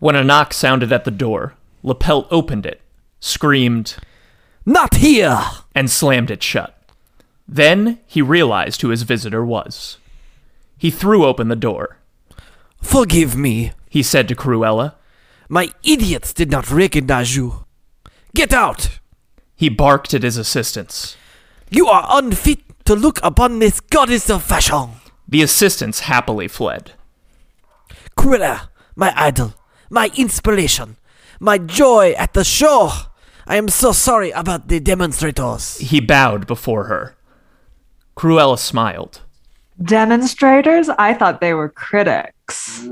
When a knock sounded at the door, Le Pelt opened it, screamed, Not here! and slammed it shut. Then he realized who his visitor was. He threw open the door. Forgive me. He said to Cruella. My idiots did not recognize you. Get out! He barked at his assistants. You are unfit to look upon this goddess of fashion. The assistants happily fled. Cruella, my idol, my inspiration, my joy at the show. I am so sorry about the demonstrators. He bowed before her. Cruella smiled. Demonstrators? I thought they were critics.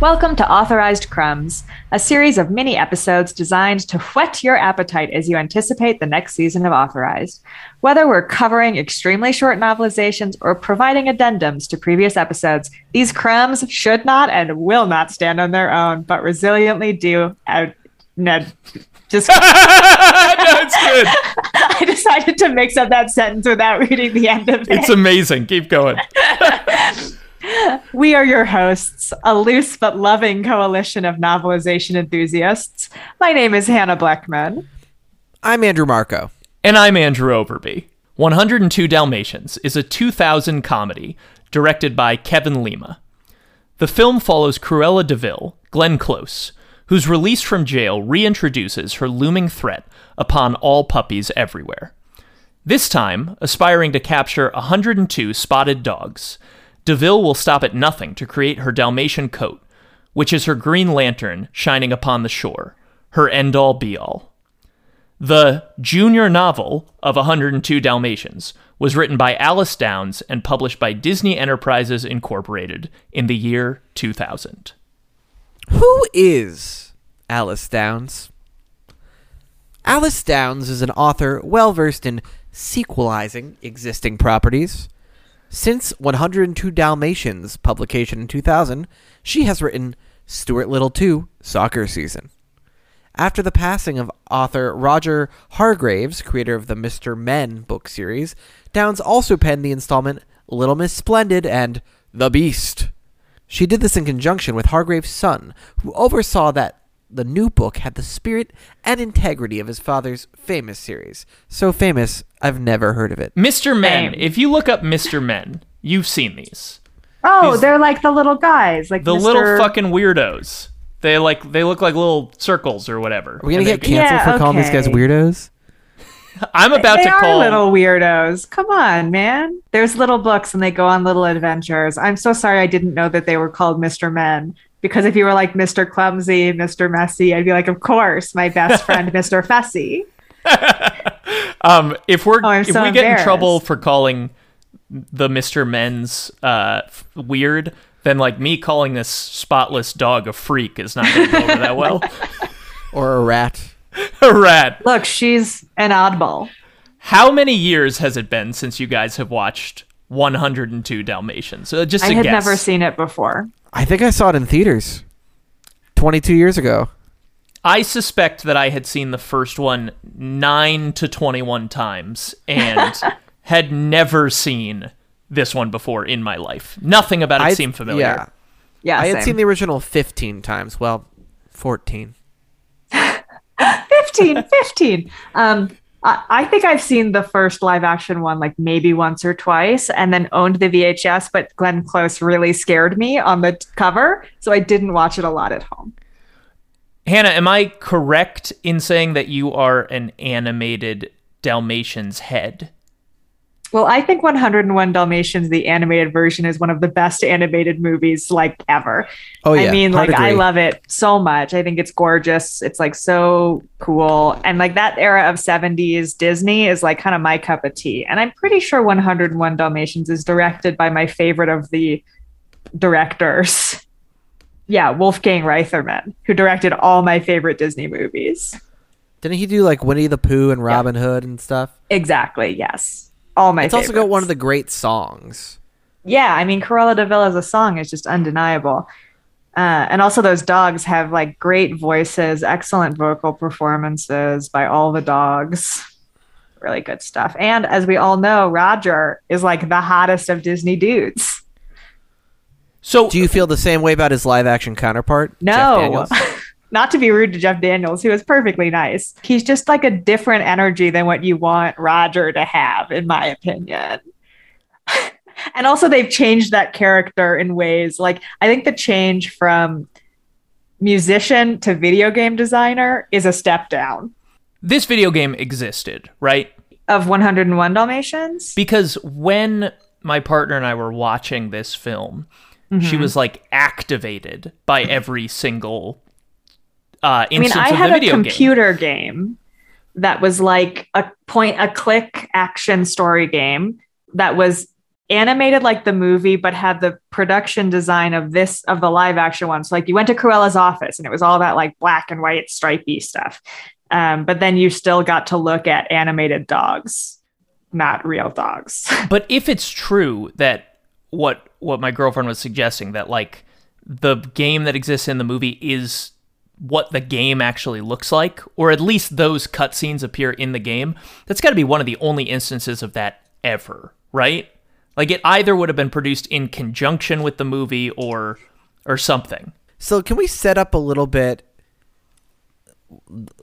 Welcome to Authorized Crumbs, a series of mini episodes designed to whet your appetite as you anticipate the next season of Authorized. Whether we're covering extremely short novelizations or providing addendums to previous episodes, these crumbs should not and will not stand on their own, but resiliently do. Out- no, just good. I decided to mix up that sentence without reading the end of it. It's amazing. Keep going. We are your hosts, a loose but loving coalition of novelization enthusiasts. My name is Hannah Blackman. I'm Andrew Marco. And I'm Andrew Overby. 102 Dalmatians is a 2000 comedy directed by Kevin Lima. The film follows Cruella de Vil, Glenn Close, whose release from jail reintroduces her looming threat upon all puppies everywhere. This time, aspiring to capture 102 spotted dogs, De Vil will stop at nothing to create her Dalmatian coat, which is her green lantern shining upon the shore, her end all be all. The junior novel of 102 Dalmatians was written by Alice Downs and published by Disney Enterprises Incorporated in the year 2000. Who is Alice Downs? Alice Downs is an author well versed in sequelizing existing properties. Since 102 Dalmatians publication in 2000, she has written Stuart Little 2 Soccer Season. After the passing of author Roger Hargreaves, creator of the Mr. Men book series, Downs also penned the installment Little Miss Splendid and The Beast. She did this in conjunction with Hargreaves' son, who oversaw that the new book had the spirit and integrity of his father's famous series. So famous, I've never heard of it. Mr. Men, Same. if you look up Mr. Men, you've seen these. Oh, These- they're like the little guys, like The Mr. little fucking weirdos. They like they look like little circles or whatever. Are we gonna And get they- canceled Yeah, for calling these guys weirdos? I'm about they to are call little weirdos. Come on, man. There's little books and they go on little adventures. I'm so sorry I didn't know that they were called Mr. Men. Because if you were like Mr. Clumsy, Mr. Messy, I'd be like, of course, my best friend, Mr. Fussy. Um, if we're Oh, I'm if so we get in trouble for calling the Mr. Men's uh, weird, then like me calling this spotless dog a freak is not going to go over that well. Or a rat? a rat. Look, she's an oddball. How many years has it been since you guys have watched 102 Dalmatians? Uh, just I had guess. never seen it before. I think I saw it in theaters 22 years ago. I suspect that I had seen the first one 9 to 21 times and had never seen this one before in my life. Nothing about it I- seemed familiar. Yeah. Yeah, I had same. seen the original 15 times. Well, 14. 15 15 um I, think I've seen the first live action one like maybe once or twice and then owned the VHS, but Glenn Close really scared me on the cover. So I didn't watch it a lot at home. Hannah, am I correct in saying that you are an animated Dalmatian's head? Well, I think 101 Dalmatians, the animated version, is one of the best animated movies like ever. Oh yeah, I mean, hard like I love it so much. I think it's gorgeous. It's like so cool. And like that era of 70s Disney is like kind of my cup of tea. And I'm pretty sure 101 Dalmatians is directed by my favorite of the directors. Yeah, Wolfgang Reitherman, who directed all my favorite Disney movies. Didn't he do like Winnie the Pooh and Robin Hood and stuff? Exactly, yes. All my It's also got one of the great songs. Yeah, I mean, Cruella de Vil as a song is just undeniable. Uh, and also, those dogs have like great voices, excellent vocal performances by all the dogs. Really good stuff. And as we all know, Roger is like the hottest of Disney dudes. So Do you feel the same way about his live action counterpart? Jeff No, Daniels? not to be rude to Jeff Daniels, who is perfectly nice. He's just like a different energy than what you want Roger to have, in my opinion. and also, they've changed that character in ways like I think the change from musician to video game designer is a step down this video game existed, right? of 101 Dalmatians. Because when my partner and I were watching this film, she Mm-hmm. was like activated by every single uh, I mean, I had a video game. computer game that was like a point a click action story game that was animated like the movie, but had the production design of this of the live action one. So like you went to Cruella's office and it was all that like black and white stripy stuff. Um, but then you still got to look at animated dogs, not real dogs. But if it's true that what what my girlfriend was suggesting that like the game that exists in the movie is what the game actually looks like, or at least those cutscenes appear in the game, that's got to be one of the only instances of that ever, right? Like it either would have been produced in conjunction with the movie or or something. So can we set up a little bit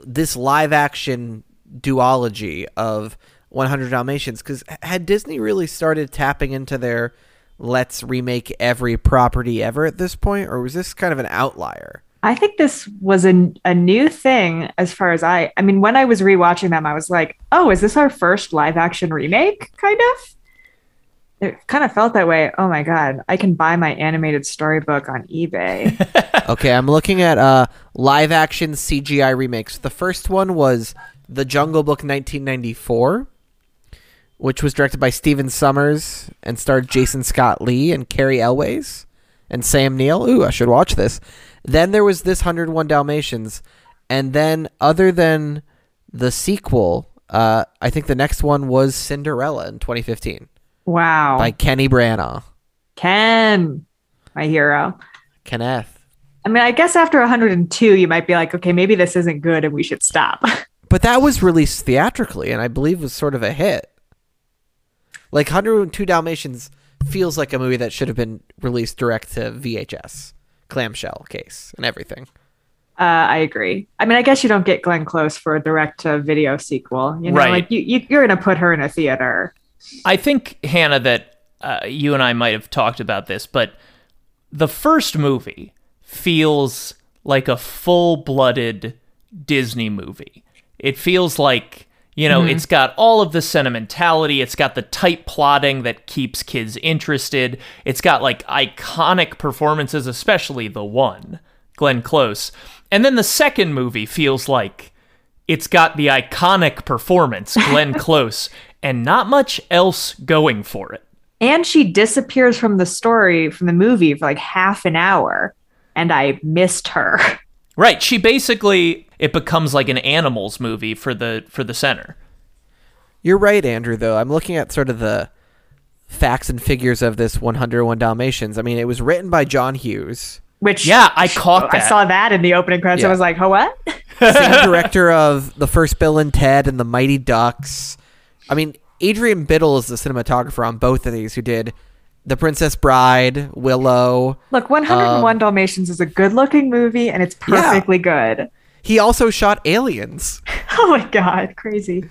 this live action duology of 100 Dalmatians? Because had Disney really started tapping into their let's remake every property ever at this point, or was this kind of an outlier? I think this was a, a new thing as far as I I mean when I was rewatching them I was like, "Oh, is this our first live action remake?" kind of. It kind of felt that way. Oh my god, I can buy my animated storybook on eBay. okay, I'm looking at uh, live action CGI remakes. The first one was The Jungle Book 1994, which was directed by Stephen Sommers and starred Jason Scott Lee and Cary Elwes and Sam Neill. Ooh, I should watch this. Then there was this 101 Dalmatians, and then other than the sequel, uh, I think the next one was Cinderella in 2015 wow. by Kenny Branagh. Ken, my hero. Kenneth. I mean, I guess after 102 you might be like, "Okay, maybe this isn't good and we should stop." But that was released theatrically, and I believe was sort of a hit. Like 102 Dalmatians feels like a movie that should have been released direct to VHS, clamshell case, and everything. Uh, I agree. I mean, I guess you don't get Glenn Close for a direct to video sequel. You know, Right. like you, you you're gonna put her in a theater. I think Hannah that uh, you and I might have talked about this, but the first movie feels like a full-blooded Disney movie. It feels like you know mm-hmm. it's got all of the sentimentality. It's got the tight plotting that keeps kids interested. It's got like iconic performances, especially the one Glenn Close, and then the second movie feels like it's got the iconic performance, Glenn Close, and not much else going for it. And she disappears from the story from the movie for like half an hour, and I missed her. Right, she basically it becomes like an animals movie for the for the center. You're right, Andrew. Though I'm looking at sort of the facts and figures of this 101 Dalmatians. I mean, it was written by John Hughes, Which Yeah, I caught I saw that in the opening credits. Yeah. I was like, "Oh, what?" same director of the first Bill and Ted and the Mighty Ducks. I mean, Adrian Biddle is the cinematographer on both of these, who did The Princess Bride, Willow. Look, 101 Um, Dalmatians is a good-looking movie, and it's Yeah. perfectly good. He also shot Aliens. Oh my god, crazy!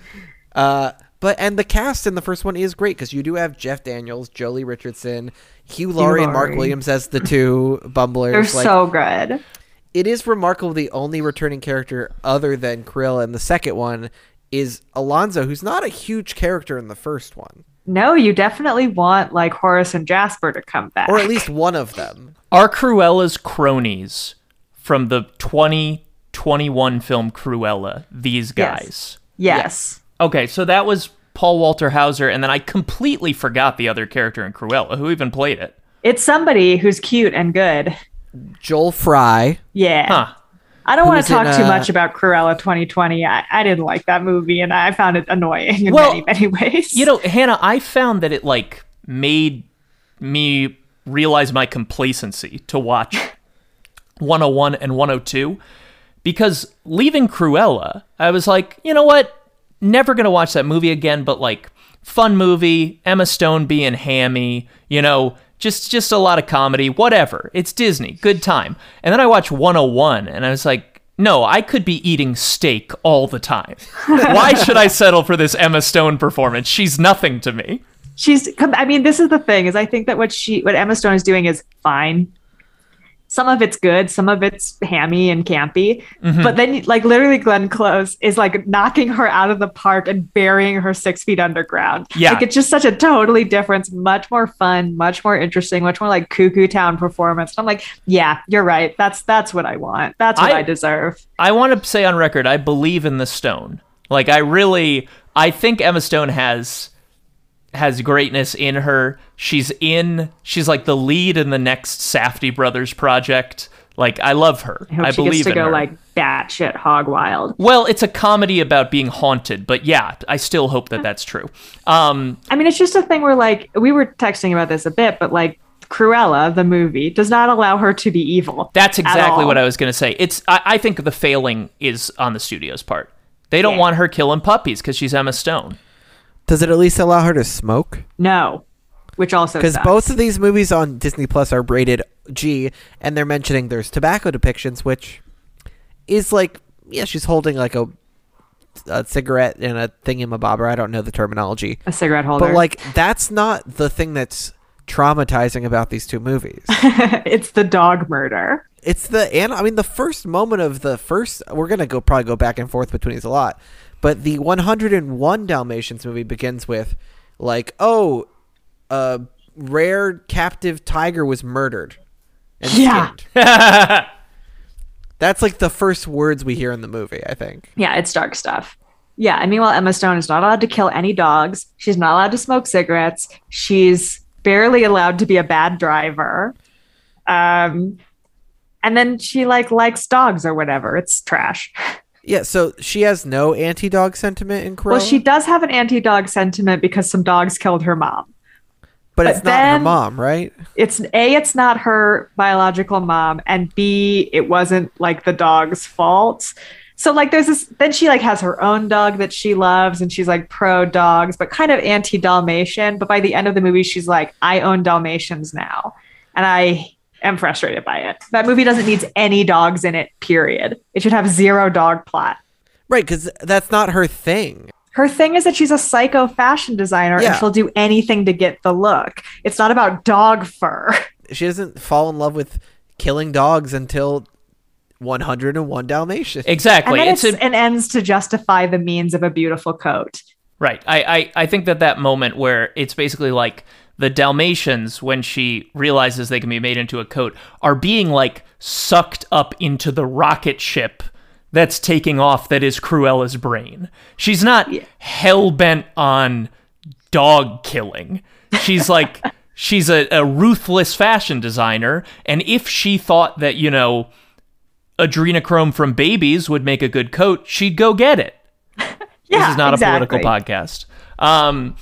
Uh, but and the cast in the first one is great because you do have Jeff Daniels, Joely Richardson, Hugh Laurie, and Mark Williams as the two bumblers. They're Like, so good. it is remarkable. The only returning character other than Krill in the second one is Alonzo, who's not a huge character in the first one. No, you definitely want like Horace and Jasper to come back. or at least one of them. Are Cruella's cronies from the 2021 film Cruella these guys? yes. Okay, so that was Paul Walter Hauser, and then I completely forgot the other character in Cruella. Who even played it? It's somebody who's cute and good. Joel Fry. Yeah. Huh. I don't want to talk in, too uh, much about Cruella 2020. I, I didn't like that movie and I found it annoying in Well, many, many ways. You know, Hannah, I found that it like made me realize my complacency to watch 101 and 102 because leaving Cruella, I was like, you know what? Never gonna watch that movie again, but like fun movie, Emma Stone being hammy, you know, just just a lot of comedy, whatever. It's Disney, good time. And then I watched 101 and I was like, no, I could be eating steak all the time. Why should I settle for this Emma Stone performance? She's nothing to me. she's i mean this is the thing is i think that what she what emma stone is doing is fine some of it's good some of it's hammy and campy Mm-hmm. but then like literally glenn close is like knocking her out of the park and burying her six feet underground Yeah. like it's just such a totally different much more fun much more interesting much more like cuckoo town performance i'm like yeah you're right that's that's what i want that's what I- i, deserve I want to say on record, I believe in the Stone. Like I really, I think Emma Stone has has greatness in her. She's in. She's like the lead in the next Safdie Brothers project. Like I love her. i I she believe gets to in go her. like batshit hog wild well, it's a comedy about being haunted, but yeah, I still hope that that's true. Um, I mean, it's just a thing where like we were texting about this a bit, but like Cruella, the movie, does not allow her to be evil. That's exactly what I was going to say. It's I, I think the failing is on the studio's part. They don't Yeah. want her killing puppies because she's Emma Stone. Does it at least allow her to smoke? No, which also Because both of these movies on Disney Plus are rated G, and they're mentioning there's tobacco depictions, which is like, yeah, she's holding like a, a cigarette and a thingamabobber. I don't know the terminology, a cigarette holder. but like that's not the thing that's traumatizing about these two movies. it's the dog murder. it's the and I mean the first moment of the first. We're gonna go probably go back and forth between these a lot, but the 101 Dalmatians movie begins with like, oh, a rare captive tiger was murdered and Yeah. That's like the first words we hear in the movie. I think. Yeah, it's dark stuff. Yeah, and meanwhile, Emma Stone is not allowed to kill any dogs. She's not allowed to smoke cigarettes. She's barely allowed to be a bad driver. Um, and then she like likes dogs or whatever. It's trash. Yeah, so she has no anti-dog sentiment in Cruella, Well, she does have an anti-dog sentiment because some dogs killed her mom. but it's not her mom, right? It's a, it's not her biological mom, and b, it wasn't like the dog's fault. So like, there's this. Then she like has her own dog that she loves, and she's like pro dogs, but kind of anti Dalmatian. But by the end of the movie, she's like, I own Dalmatians now, and I am frustrated by it. That movie doesn't need any dogs in it. Period. It should have zero dog plot. Right, because that's not her thing. Her thing is that she's a psycho fashion designer Yeah. and she'll do anything to get the look. It's not about dog fur. She doesn't fall in love with killing dogs until 101 Dalmatians. Exactly. and then It's it's, a, an ends to justify the means of a beautiful coat. Right. I, I, I think that that moment where it's basically like the Dalmatians, when she realizes they can be made into a coat, are being like sucked up into the rocket ship that's taking off that is Cruella's brain. She's not hell bent on dog killing. She's like, she's a, a ruthless fashion designer. And if she thought that, you know, adrenochrome from babies would make a good coat, she'd go get it Yeah, this is not exactly. a political podcast. Um,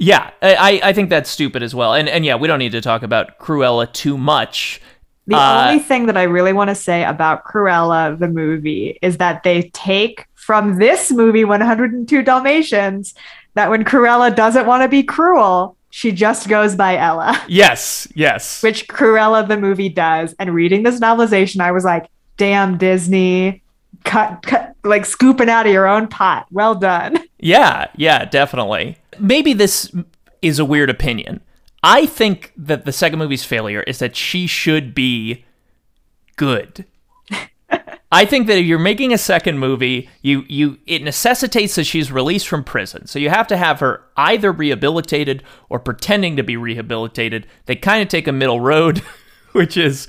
yeah, I, I think that's stupid as well. And and yeah, we don't need to talk about Cruella too much. The Uh, only thing that I really want to say about Cruella, the movie, is that they take from this movie, 102 Dalmatians, that when Cruella doesn't want to be cruel, she just goes by Ella, Yes, yes. which Cruella, the movie, does. And reading this novelization, I was like, damn, Disney, cut, cut, like scooping out of your own pot. Well done. Yeah, yeah, definitely. Maybe this is a weird opinion. I think that the second movie's failure is that she should be good. I think that if you're making a second movie, you you it necessitates that she's released from prison. So you have to have her either rehabilitated or pretending to be rehabilitated. They kind of take a middle road, which is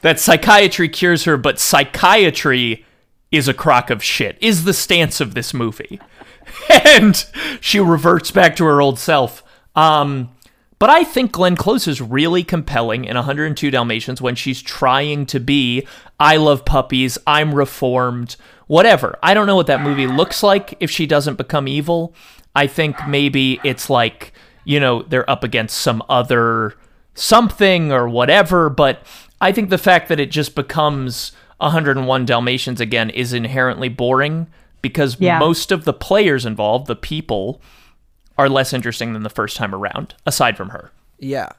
that psychiatry cures her, but psychiatry is a crock of shit. Is the stance of this movie. And she reverts back to her old self. Um but I think Glenn Close is really compelling in 102 Dalmatians when she's trying to be, I love puppies, I'm reformed, whatever. I don't know what that movie looks like if she doesn't become evil. I think maybe it's like, you know, they're up against some other something or whatever, but I think the fact that it just becomes 101 Dalmatians again is inherently boring because Yeah. most of the players involved, the people, are less interesting than the first time around, aside from her. Yeah.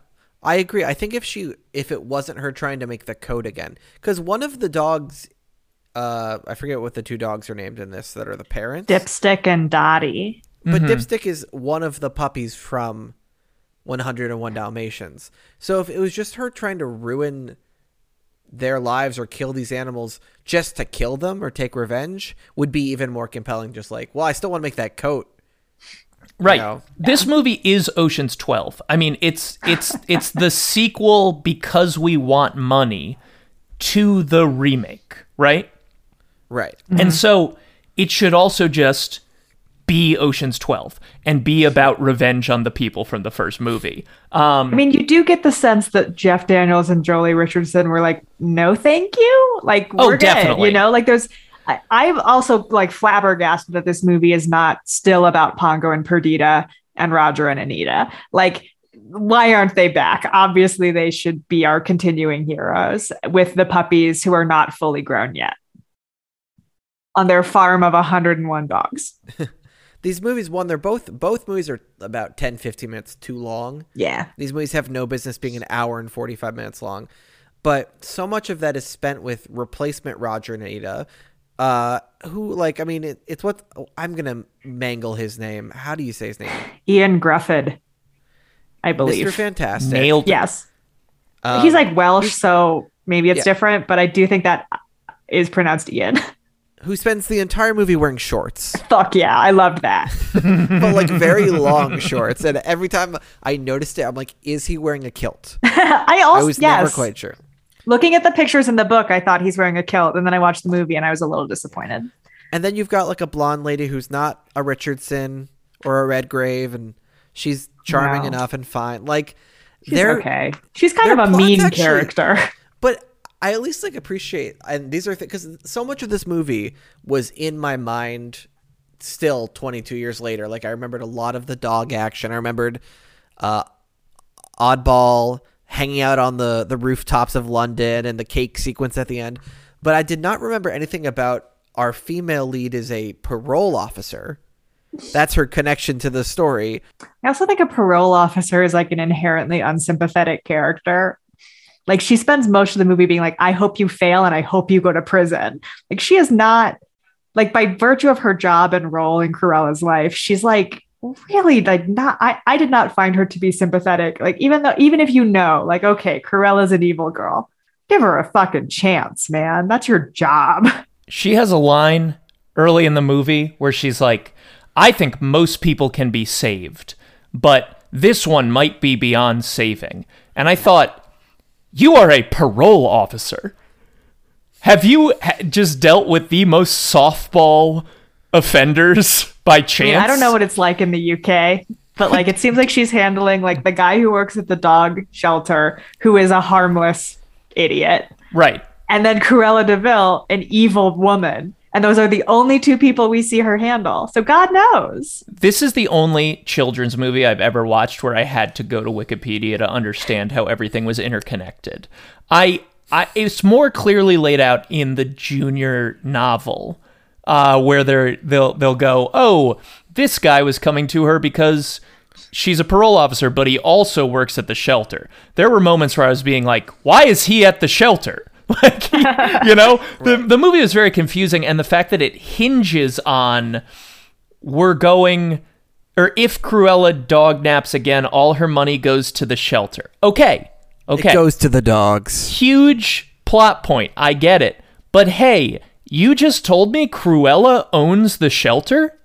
I agree. I think if she if it wasn't her trying to make the code again cuz one of the dogs uh I forget what the two dogs are named in this that are the parents. Dipstick and Dottie. But Dipstick is one of the puppies from 101 Dalmatians. So if it was just her trying to ruin their lives or kill these animals just to kill them or take revenge would be even more compelling just like, well, I still want to make that coat. Right. know? This movie is Ocean's 12. I mean, it's it's it's the sequel because we want money to the remake, right? Right. And mm-hmm. so it should also just be Ocean's 12 and be about revenge on the people from the first movie. Um I mean, you do get the sense that Jeff Daniels and Joely Richardson were like, "No, thank you." Like, Oh, we're good, definitely. you know. Like, there's. I, I'm also like flabbergasted that this movie is not still about Pongo and Perdita and Roger and Anita. Like, why aren't they back? Obviously, they should be our continuing heroes with the puppies who are not fully grown yet on their farm of 101 dogs. These movies one they're both both movies are about 10 15 minutes too long. Yeah. These movies have no business being an hour and 45 minutes long. But so much of that is spent with replacement Roger and Anita, uh, who, like, I mean, it, it's what oh, I'm going to mangle his name. How do you say his name? Ian Gruffudd, I believe. Mr. Fantastic. nailed it. Yes. Um, He's like Welsh, so maybe it's Yeah. different, but I do think that is pronounced Ian. who spends the entire movie wearing shorts, Fuck yeah, I loved that. but like very long shorts. And every time I noticed it, I'm like, is he wearing a kilt? I I also was yes. never quite sure. Looking at the pictures in the book, I thought he's wearing a kilt, and then I watched the movie and I was a little disappointed. And then you've got like a blonde lady who's not a Richardson or a Redgrave, and she's charming No. enough and fine. Like She's they're okay. She's kind of a mean actually- character. but I at least like appreciate, and these are because so much of this movie was in my mind. Still, 22 years later, like I remembered a lot of the dog action. I remembered uh, Oddball hanging out on the the rooftops of London and the cake sequence at the end, but I did not remember anything about our female lead is a parole officer. That's her connection to the story. I also think a parole officer is like an inherently unsympathetic character. Like she spends most of the movie being like, I hope you fail and I hope you go to prison. Like she is not like by virtue of her job and role in Cruella's life, she's like really like not I, I did not find her to be sympathetic. Like even though even if you know, like, okay, Cruella's an evil girl, give her a fucking chance, man. That's your job. She has a line early in the movie where she's like, I think most people can be saved, but this one might be beyond saving. And I thought, you are a parole officer. Have you ha- just dealt with the most softball offenders by I chance? mean, I don't know what it's like in the UK, but like it seems like she's handling like the guy who works at the dog shelter, who is a harmless idiot, Right. and then Cruella de Vil, an evil woman. And those are the only two people we see her handle. So God knows. This is the only children's movie I've ever watched where I had to go to Wikipedia to understand how everything was interconnected. I, I it's more clearly laid out in the junior novel, uh, where they're they'll they'll go, oh, this guy was coming to her because she's a parole officer, but he also works at the shelter. There were moments where I was being like, why is he at the shelter? Like, he- you know, the the movie was very confusing, and the fact that it hinges on we're going or if Cruella dog naps again, all her money goes to the shelter. Okay. Okay. It goes to the dogs. Huge plot point. I get it. But hey, you just told me Cruella owns the shelter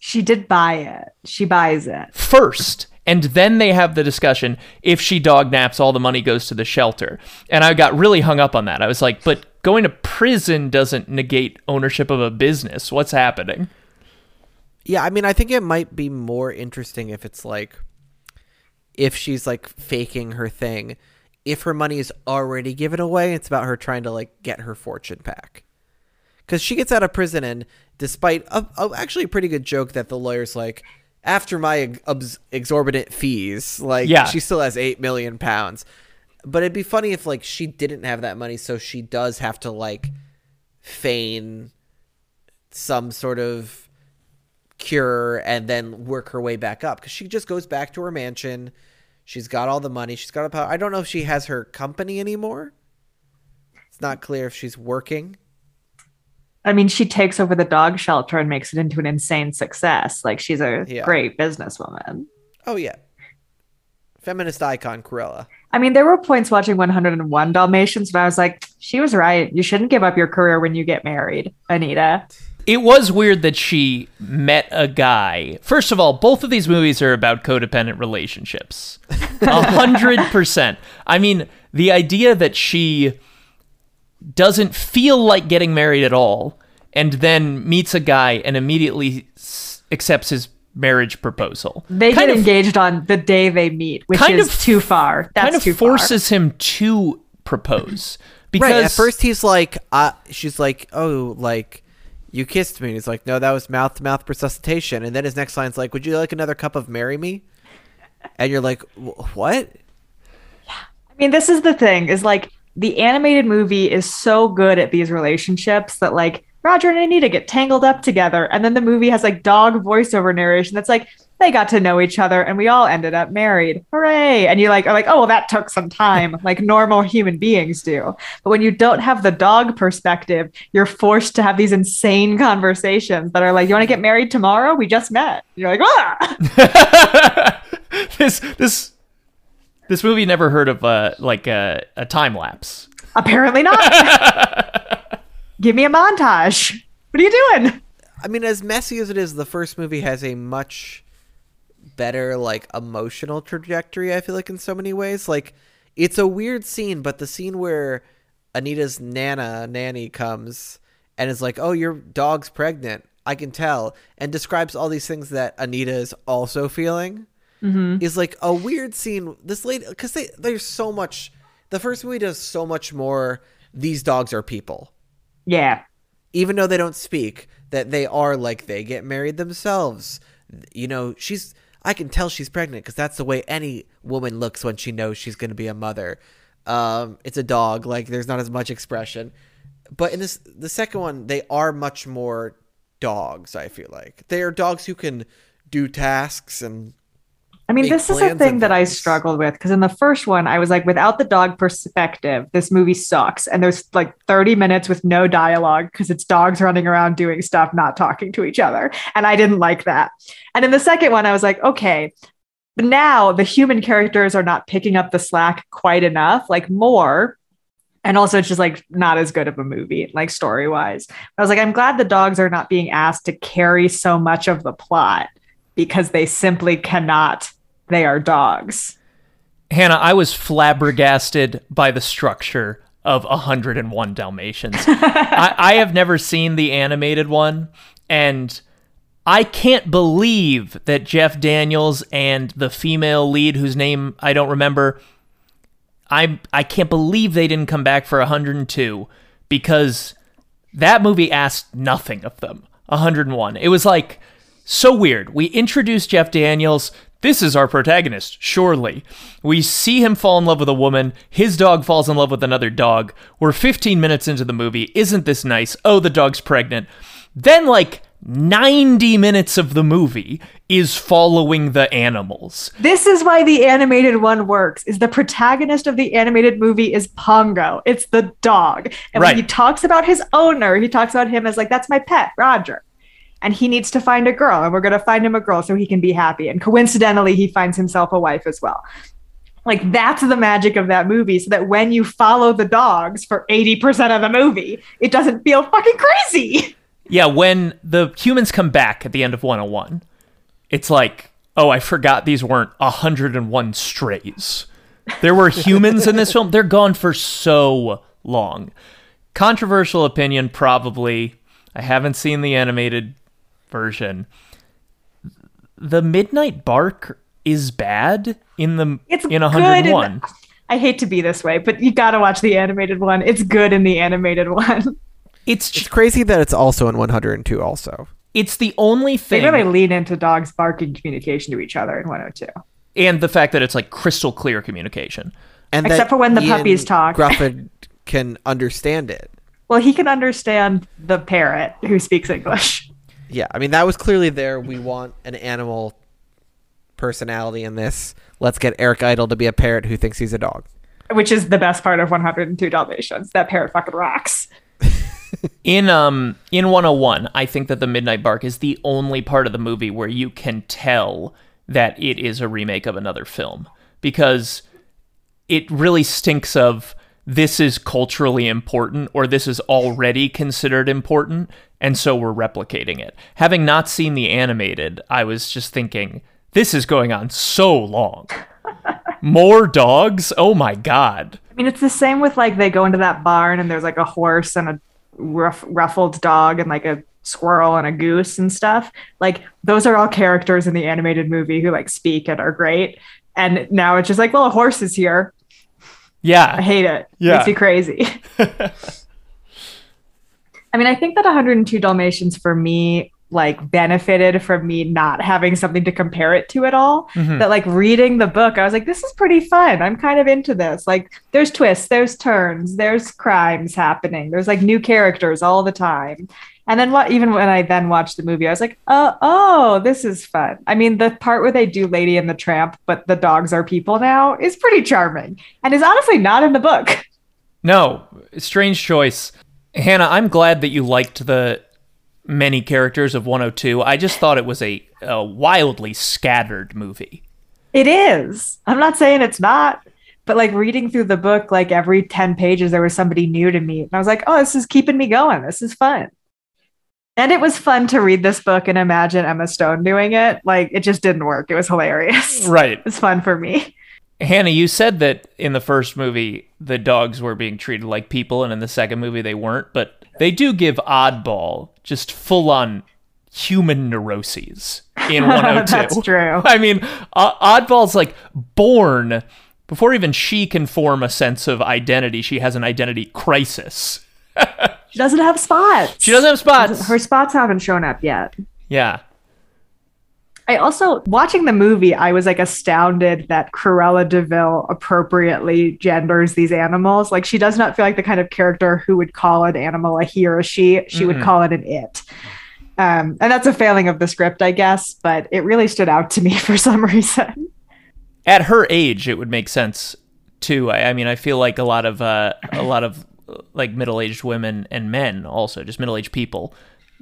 She did buy it. She buys it. first. And then they have the discussion if she dog naps, all the money goes to the shelter. And I got really hung up on that. I was like, but going to prison doesn't negate ownership of a business. What's happening? Yeah, I mean, I think it might be more interesting if it's like if she's like faking her thing. If her money is already given away, it's about her trying to like get her fortune back. Because she gets out of prison, and despite a, a actually a pretty good joke that the lawyer's like, after my ex- exorbitant fees, like Yeah. she still has eight million pounds. But it'd be funny if like she didn't have that money, so she does have to like feign some sort of cure and then work her way back up because she just goes back to her mansion. She's got all the money. She's got a power. I don't know if she has her company anymore. It's not clear if she's working. I mean, she takes over the dog shelter and makes it into an insane success. Like she's a Yeah. great businesswoman. Oh yeah, feminist icon Cruella. I mean, there were points watching 101 Dalmatians when I was like, she was right. You shouldn't give up your career when you get married, Anita. It was weird that she met a guy. First of all, both of these movies are about codependent relationships. A hundred percent. I mean, the idea that she doesn't feel like getting married at all and then meets a guy and immediately s- accepts his marriage proposal. They kind get of, engaged on the day they meet, which kind is of- too far. That's kind of too far. forces him to propose. Because right. At first, he's like, uh, she's like, oh, like you kissed me. And he's like, no, that was mouth to mouth resuscitation. And then his next line's like, would you like another cup of marry me? And you're like, what? Yeah. I mean, this is the thing is like the animated movie is so good at these relationships that like Roger and Anita get tangled up together. And then the movie has like dog voiceover narration that's like, they got to know each other and we all ended up married. Hooray. And you like are like, oh well, that took some time, like normal human beings do. But when you don't have the dog perspective, you're forced to have these insane conversations that are like, You want to get married tomorrow? We just met. You're like, ah this this this movie never heard of uh, like a, a time lapse. apparently not. Give me a montage. What are you doing? I mean, as messy as it is, the first movie has a much better like emotional trajectory. I feel like in so many ways, like it's a weird scene, but the scene where Anita's nana nanny comes and is like, "Oh, your dog's pregnant," I can tell, and describes all these things that Anita is also feeling. Is like a weird scene. This lady, because they there's so much. The first movie does so much more. These dogs are people Yeah. even though they don't speak, that they are like they get married themselves. You know, she's. I can tell she's pregnant because that's the way any woman looks when she knows she's going to be a mother. Um, it's a dog. Like there's not as much expression, but in this, the second one, they are much more dogs. I feel like they are dogs who can do tasks and I mean, this is a thing that I struggled with because in the first one, I was like, without the dog perspective, this movie sucks. And there's like 30 minutes with no dialogue because it's dogs running around doing stuff, not talking to each other. And I didn't like that. And in the second one, I was like, okay, but now the human characters are not picking up the slack quite enough, like more. And also, it's just like not as good of a movie, like story wise. I was like, I'm glad the dogs are not being asked to carry so much of the plot because they simply cannot. They are dogs. Hannah, I was flabbergasted by the structure of 101 Dalmatians. I, I have never seen the animated one, and I can't believe that Jeff Daniels and the female lead, whose name I don't remember, I I can't believe they didn't come back for 102 because that movie asked nothing of them. 101. It was like so weird. We introduced Jeff Daniels. This is our protagonist, surely. We see him fall in love with a woman. His dog falls in love with another dog. We're 15 minutes into the movie. Isn't this nice? Oh, the dog's pregnant. Then, like, 90 minutes of the movie is following the animals. This is why the animated one works. Is the protagonist of the animated movie is Pongo. It's the dog. And Right. when he talks about his owner, he talks about him as like that's my pet, Roger. And he needs to find a girl and we're going to find him a girl so he can be happy. And coincidentally, he finds himself a wife as well. Like that's the magic of that movie, so that when you follow the dogs for 80% of the movie, it doesn't feel fucking crazy. Yeah, when the humans come back at the end of 101, it's like, oh, I forgot these weren't 101 strays. There were humans in this film. They're gone for so long. Controversial opinion, probably. I haven't seen the animated version. The Midnight Bark is bad in the It's in good 101. in- I hate to be this way, but you got to watch the animated one. It's good in the animated one. It's It's crazy that it's also in 102 also. it's the only They thing really lean into dogs barking communication to each other in 102. and the fact that it's like crystal clear communication. And Except for when the Ian puppies talk. Gruffin can understand it. Well, he can understand the parrot who speaks English. Yeah, I mean that was clearly there. We want an animal personality in this. Let's get Eric Idle to be a parrot who thinks he's a dog. which is the best part of 102 Dalmatians. That parrot fucking rocks. In um in 101, I think that the Midnight Bark is the only part of the movie where you can tell that it is a remake of another film because it really stinks of this is culturally important or this is already considered important and so we're replicating it. Having not seen the animated, I was just thinking this is going on so long. More dogs? Oh my god. I mean, it's the same with like they go into that barn and there's like a horse and a ruff- ruffled dog and like a squirrel and a goose and stuff. Like those are all characters in the animated movie who like speak and are great. And now it's just like, well, a horse is here. I hate it. Yeah. Makes you crazy. I mean, I think that 102 Dalmatians for me like benefited from me not having something to compare it to at all. Mhm. That like reading the book, I was like, this is pretty fun. I'm kind of into this. Like there's twists, there's turns, there's crimes happening. There's like new characters all the time. And then what even when I then watched the movie, I was like, oh, oh, this is fun. I mean, the part where they do Lady and the Tramp, but the dogs are people now is pretty charming and is honestly not in the book. No, strange choice. Hannah, I'm glad that you liked the many characters of 102. I just thought it was a, a wildly scattered movie. It is. I'm not saying it's not, but like reading through the book, like every 10 pages, there was somebody new to me. And I was like, oh, this is keeping me going. This is fun. And it was fun to read this book and imagine Emma Stone doing it. Like it just didn't work. It was hilarious. Right. It's fun for me. Hannah, you said that in the first movie the dogs were being treated like people, and in the second movie they weren't, but they do give Oddball just full on human neuroses in 102. That's true. I mean, uh, Oddball's like born before even she can form a sense of identity. She has an identity crisis. She doesn't have spots. She doesn't have spots. Her spots haven't shown up yet. Yeah. I also watching the movie, I was like astounded that Cruella de Vil appropriately genders these animals. Like she does not feel like the kind of character who would call an animal a he or a she. She would Mhm. call it an it. Um, and that's a failing of the script, I guess, but it really stood out to me for some reason. At her age, it would make sense too. I, I mean, I feel like a lot of uh, a lot of like middle-aged women and men, also just middle-aged people,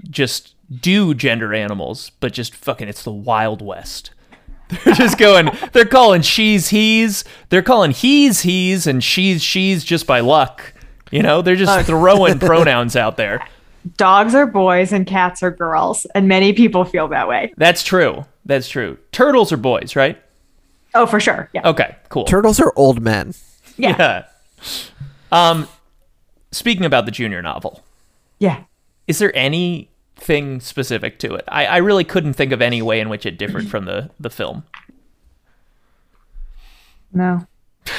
just do gender animals, but just fucking, it's the Wild West. They're just going. They're calling she's he's. They're calling he's he's and she's she's just by luck. You know, they're just throwing pronouns out there. Dogs are boys and cats are girls, and many people feel that way. That's true. That's true. Turtles are boys, right? Oh, for sure. Yeah. Okay, cool. Turtles are old men. yeah. Yeah. Um, speaking about the junior novel, Yeah. is there anything specific to it? I, I really couldn't think of any way in which it differed from the, the film. No.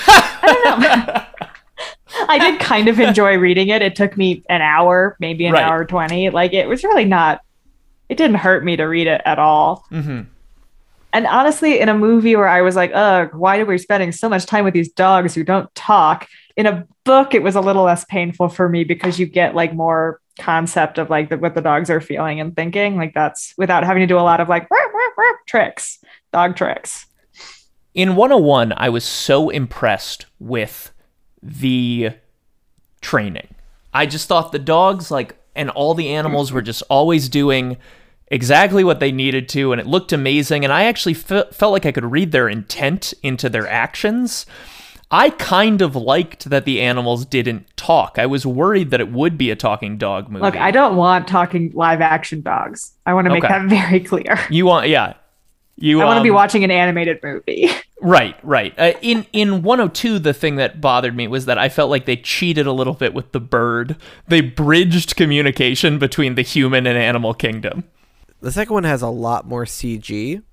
I don't know. I did kind of enjoy reading it. It took me an hour, maybe an Right. hour 20. Like it was really not, it didn't hurt me to read it at all. Mm-hmm. And honestly, in a movie where I was like, ugh, why are we spending so much time with these dogs who don't talk? In a book, it was a little less painful for me because you get like more concept of like the, what the dogs are feeling and thinking. Like that's without having to do a lot of like tricks, dog tricks. In 101, I was so impressed with the training. I just thought the dogs, like, and all the animals were just always doing exactly what they needed to, and it looked amazing. And I actually fe- felt like I could read their intent into their actions. I kind of liked that the animals didn't talk. I was worried that it would be a talking dog movie. Look, I don't want talking live action dogs. I want to make Okay. that very clear. you want, yeah, you. I want to be um, watching an animated movie. Right, right. Uh, in in 102, the thing that bothered me was that I felt like they cheated a little bit with the bird. They bridged communication between the human and animal kingdom. The second one has a lot more CG,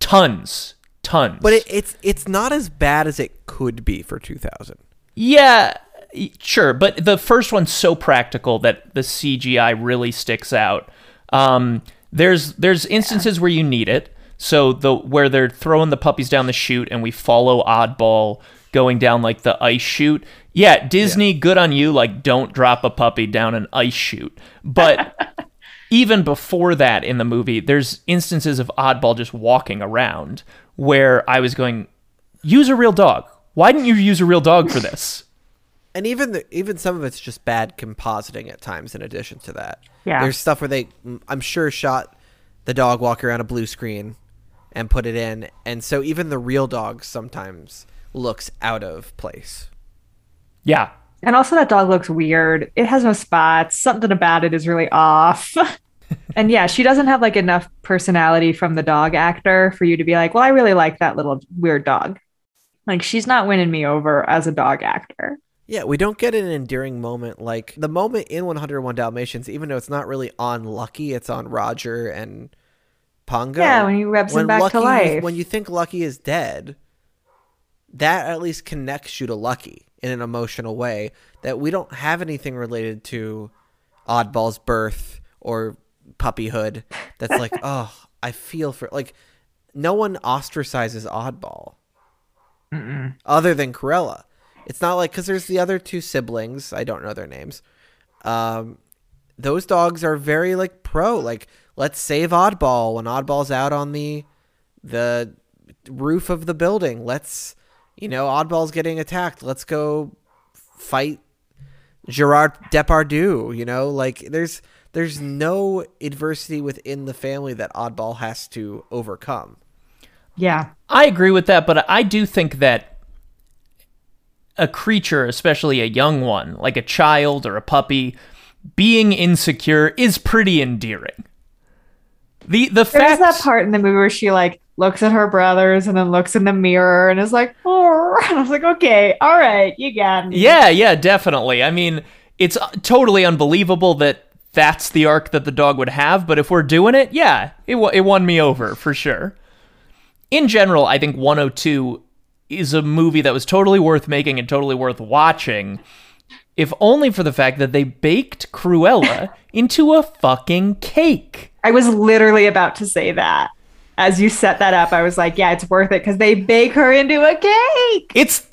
Tons, tons. but it, it's it's not as bad as it could be for 2000. yeah, y- sure. But the first one's so practical that the CGI really sticks out. Um, there's there's instances where you need it. So the where they're throwing the puppies down the chute and we follow Oddball going down like the ice chute. Yeah, Disney, good on you. Like, don't drop a puppy down an ice chute. But even before that in the movie, there's instances of Oddball just walking around where I was going, use a real dog. Why didn't you use a real dog for this? And even the, even some of it's just bad compositing at times. In addition to that, Yeah. there's stuff where they, I'm sure, shot the dog walk around a blue screen and put it in, and so even the real dog sometimes looks out of place. Yeah. And also, that dog looks weird. It has no spots. Something about it is really off. and yeah, she doesn't have like enough personality from the dog actor for you to be like, well, I really like that little weird dog. Like, she's not winning me over as a dog actor. Yeah, we don't get an endearing moment like the moment in 101 Dalmatians, even though it's not really on Lucky, it's on Roger and Pongo. Yeah, when he rubs him back to life. When you think Lucky is dead, that at least connects you to Lucky in an emotional way that we don't have anything related to Oddball's birth or puppyhood that's like, oh, I feel for like no one ostracizes Oddball other than Cruella. It's not like because there's the other two siblings. I don't know their names. Um, those dogs are very like pro. Like let's save Oddball when Oddball's out on the the roof of the building. Let's you know Oddball's getting attacked. Let's go fight Gerard Depardieu. You know, like there's there's no adversity within the family that Oddball has to overcome. Yeah. I agree with that, but I do think that a creature, especially a young one, like a child or a puppy, being insecure is pretty endearing. The the There's fact that part in the movie where she like looks at her brothers and then looks in the mirror and is like, oh, and I was like, okay, all right, you got me. Yeah, yeah, definitely. I mean, it's totally unbelievable that that's the arc that the dog would have, but if we're doing it, yeah, it, wa- it won me over for sure. In general, I think 102 is a movie that was totally worth making and totally worth watching, if only for the fact that they baked Cruella into a fucking cake. I was literally about to say that. As you set that up, I was like, yeah, it's worth it because they bake her into a cake. It's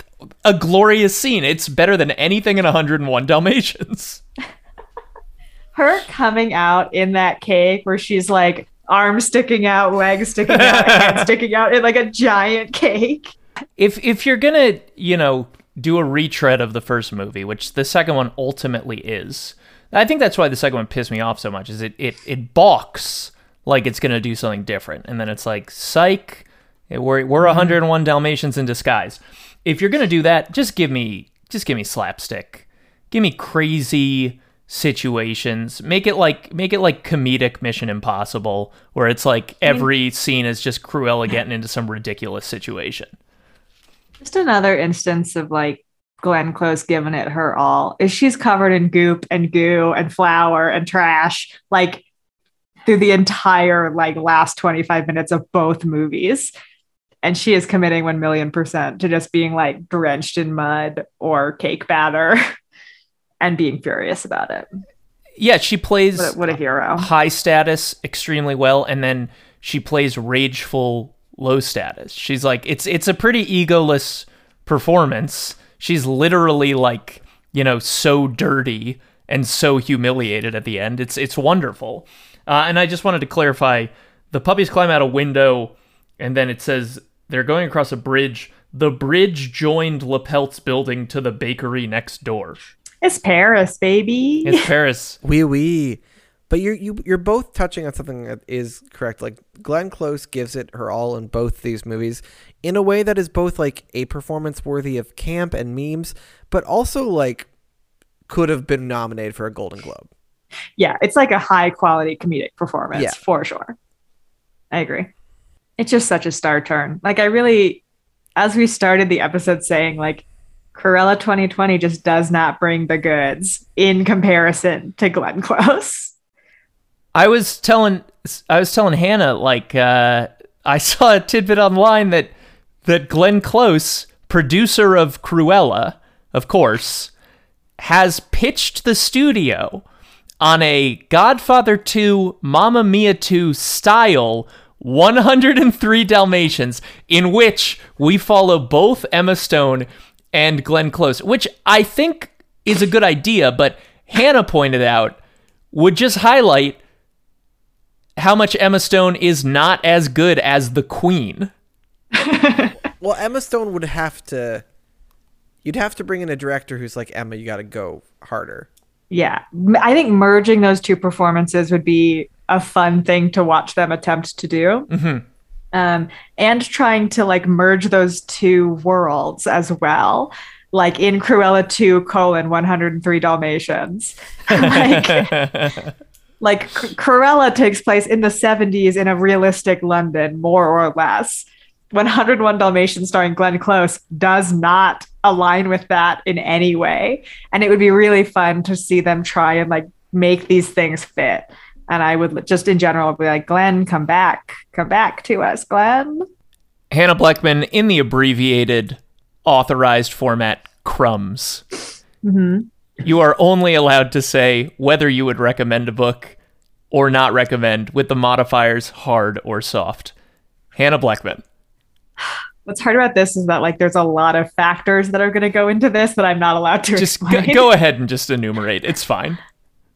a glorious scene. It's better than anything in 101 Dalmatians. Her coming out in that cake where she's like arms sticking out, legs sticking out, hands sticking out in like a giant cake. if if you're gonna you know do a retread of the first movie which the second one ultimately is i think that's why the second one pissed me off so much is it it, it balks like it's gonna do something different. And then it's like psych eh, we're, we're mm-hmm. 101 dalmatians in disguise. If you're gonna do that just give me just give me slapstick. Give me crazy situations. Make it like make it like comedic mission impossible where it's like every scene is just cruella getting into some ridiculous situation. Just another instance of like Glenn Close giving it her all. Is she's covered in goop and goo and flour and trash, like through the entire like last 25 minutes of both movies. And she is committing 1 million percent to just being like drenched in mud or cake batter and being furious about it. Yeah, she plays What a, what a hero. high status extremely well, and then she plays rageful low status. She's like it's it's a pretty egoless performance. She's literally like you know so dirty and so humiliated at the end. It's it's wonderful. Uh, and I just wanted to clarify: the puppies climb out a window, and then it says they're going across a bridge. The bridge joined Le Pelt's building to the bakery next door. It's Paris, baby. It's Paris. Wee wee. But you're you you're both touching on something that is correct. Like Glenn Close gives it her all in both these movies in a way that is both like a performance worthy of camp and memes, but also like could have been nominated for a Golden Globe. Yeah, it's like a high quality comedic performance Yeah. for sure. I agree. It's just such a star turn. Like I really as we started the episode saying like Cruella 2020 just does not bring the goods in comparison to Glenn Close. I was telling I was telling Hannah like uh, I saw a tidbit online that that Glenn Close, producer of Cruella, of course, has pitched the studio on a Godfather 2 Mamma Mia 2 style 103 Dalmatians in which we follow both Emma Stone and Glenn Close, which I think is a good idea, but Hannah pointed out would just highlight how much Emma Stone is not as good as the Queen. Well, Emma Stone would have to. You'd have to bring in a director who's like Emma. You got to go harder. Yeah. i think merging those two performances would be a fun thing to watch them attempt to do. Um, and trying to like merge those two worlds as well. Like in Cruella 2 colon 103 Dalmatians. like, like C- Cruella takes place in the 70s in a realistic London, more or less. 101 Dalmatians starring Glenn Close does not align with that in any way. And it would be really fun to see them try and like make these things fit. And I would just in general be like, Glenn, come back, come back to us, Glenn. Hannah Blackman in the abbreviated authorized format crumbs. Mm-hmm. You are only allowed to say whether you would recommend a book or not recommend with the modifiers hard or soft. Hannah Blackman. What's hard about this is that like there's a lot of factors that are going to go into this that I'm not allowed to Just go, go ahead and just enumerate. It's fine.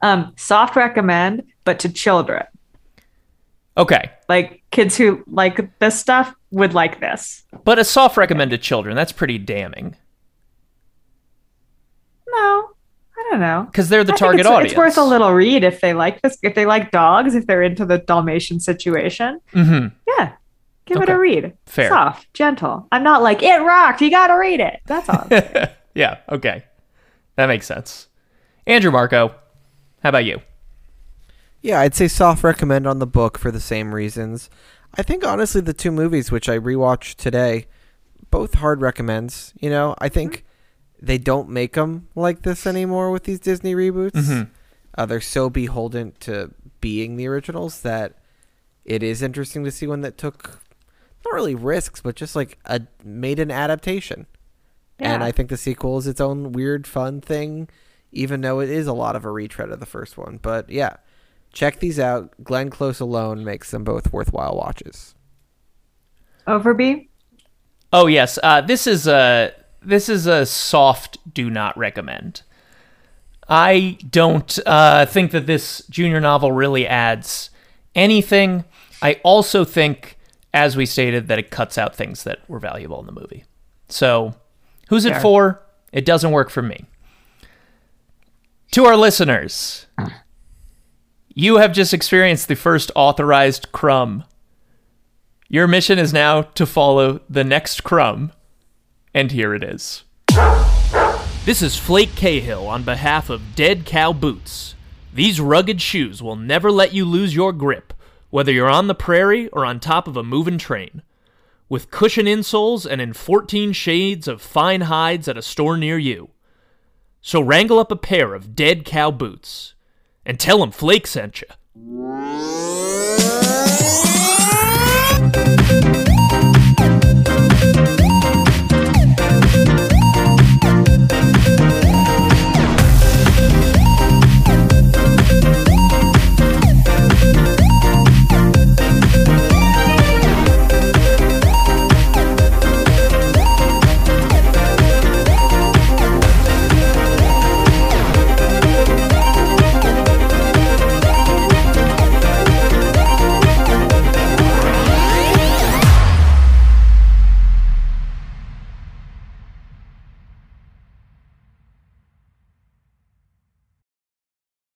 Um, soft recommend, but to children. Okay. Like kids who like this stuff would like this. But a soft recommend to children, that's pretty damning. No, I don't know. Because they're the I target it's, audience. It's worth a little read if they like this. If they like dogs, if they're into the Dalmatian situation, hmm yeah, give it a read. Fair. soft, gentle. I'm not like it rocked. You got to read it. That's all. yeah, okay. That makes sense. Andrew Marco, how about you? Yeah, I'd say soft recommend on the book for the same reasons. I think honestly the two movies which I rewatched today, both hard recommends. You know, I think they don't make them like this anymore with these Disney reboots. Uh, they're so beholden to being the originals that it is interesting to see one that took not really risks, but just like a made an adaptation. And I think the sequel is its own weird, fun thing, even though it is a lot of a retread of the first one. But yeah, check these out. Glenn Close alone makes them both worthwhile watches. Overby. Oh yes, uh, this is a this is a soft do not recommend. I don't uh, think that this junior novel really adds anything. I also think, as we stated, that it cuts out things that were valuable in the movie. So, who's it Fair. for? It doesn't work for me. To our listeners, you have just experienced the first authorized crumb your mission is now to follow the next crumb, and here it is. This is Flake Cahill on behalf of Dead Cow Boots. These rugged shoes will never let you lose your grip, whether you're on the prairie or on top of a moving train. With cushion insoles and in 14 shades of fine hides at a store near you. So wrangle up a pair of Dead Cow Boots and tell 'em Flake sent you.